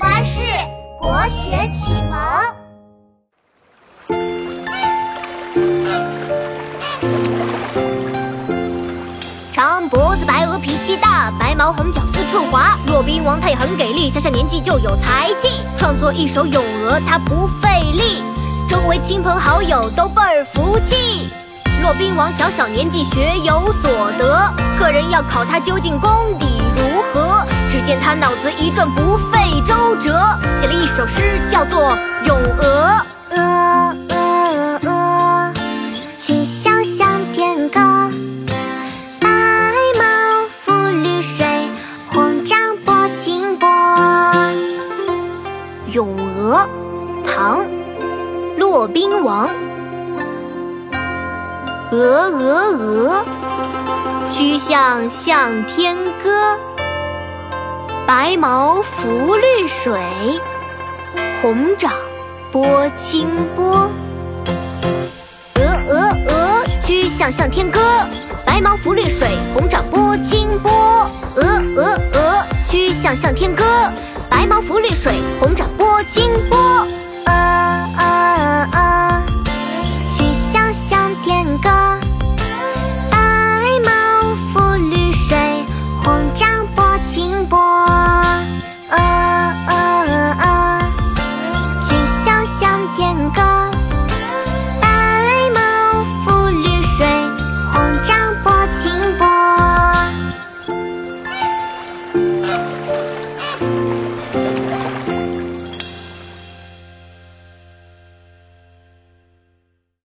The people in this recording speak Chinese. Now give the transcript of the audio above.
巴士国学启蒙。长脖子白鹅脾气大，白毛红脚四处滑。骆宾王他也很给力，小小年纪就有才气，创作一首咏鹅他不费力，周围亲朋好友都倍儿服气。骆宾王小小年纪学有所得，个人要考他究竟功底？他脑子一转不费周折，写了一首诗叫做《咏鹅》。鹅鹅鹅，曲项向天歌。白毛浮绿水，红掌拨清波。《咏鹅》唐·骆宾王。鹅鹅鹅，曲项向天歌。白毛浮绿水，红掌拨清波。鹅鹅鹅，曲项向天歌。白毛浮绿水，红掌拨清波。鹅鹅鹅，曲项向天歌。白毛浮绿水，红掌。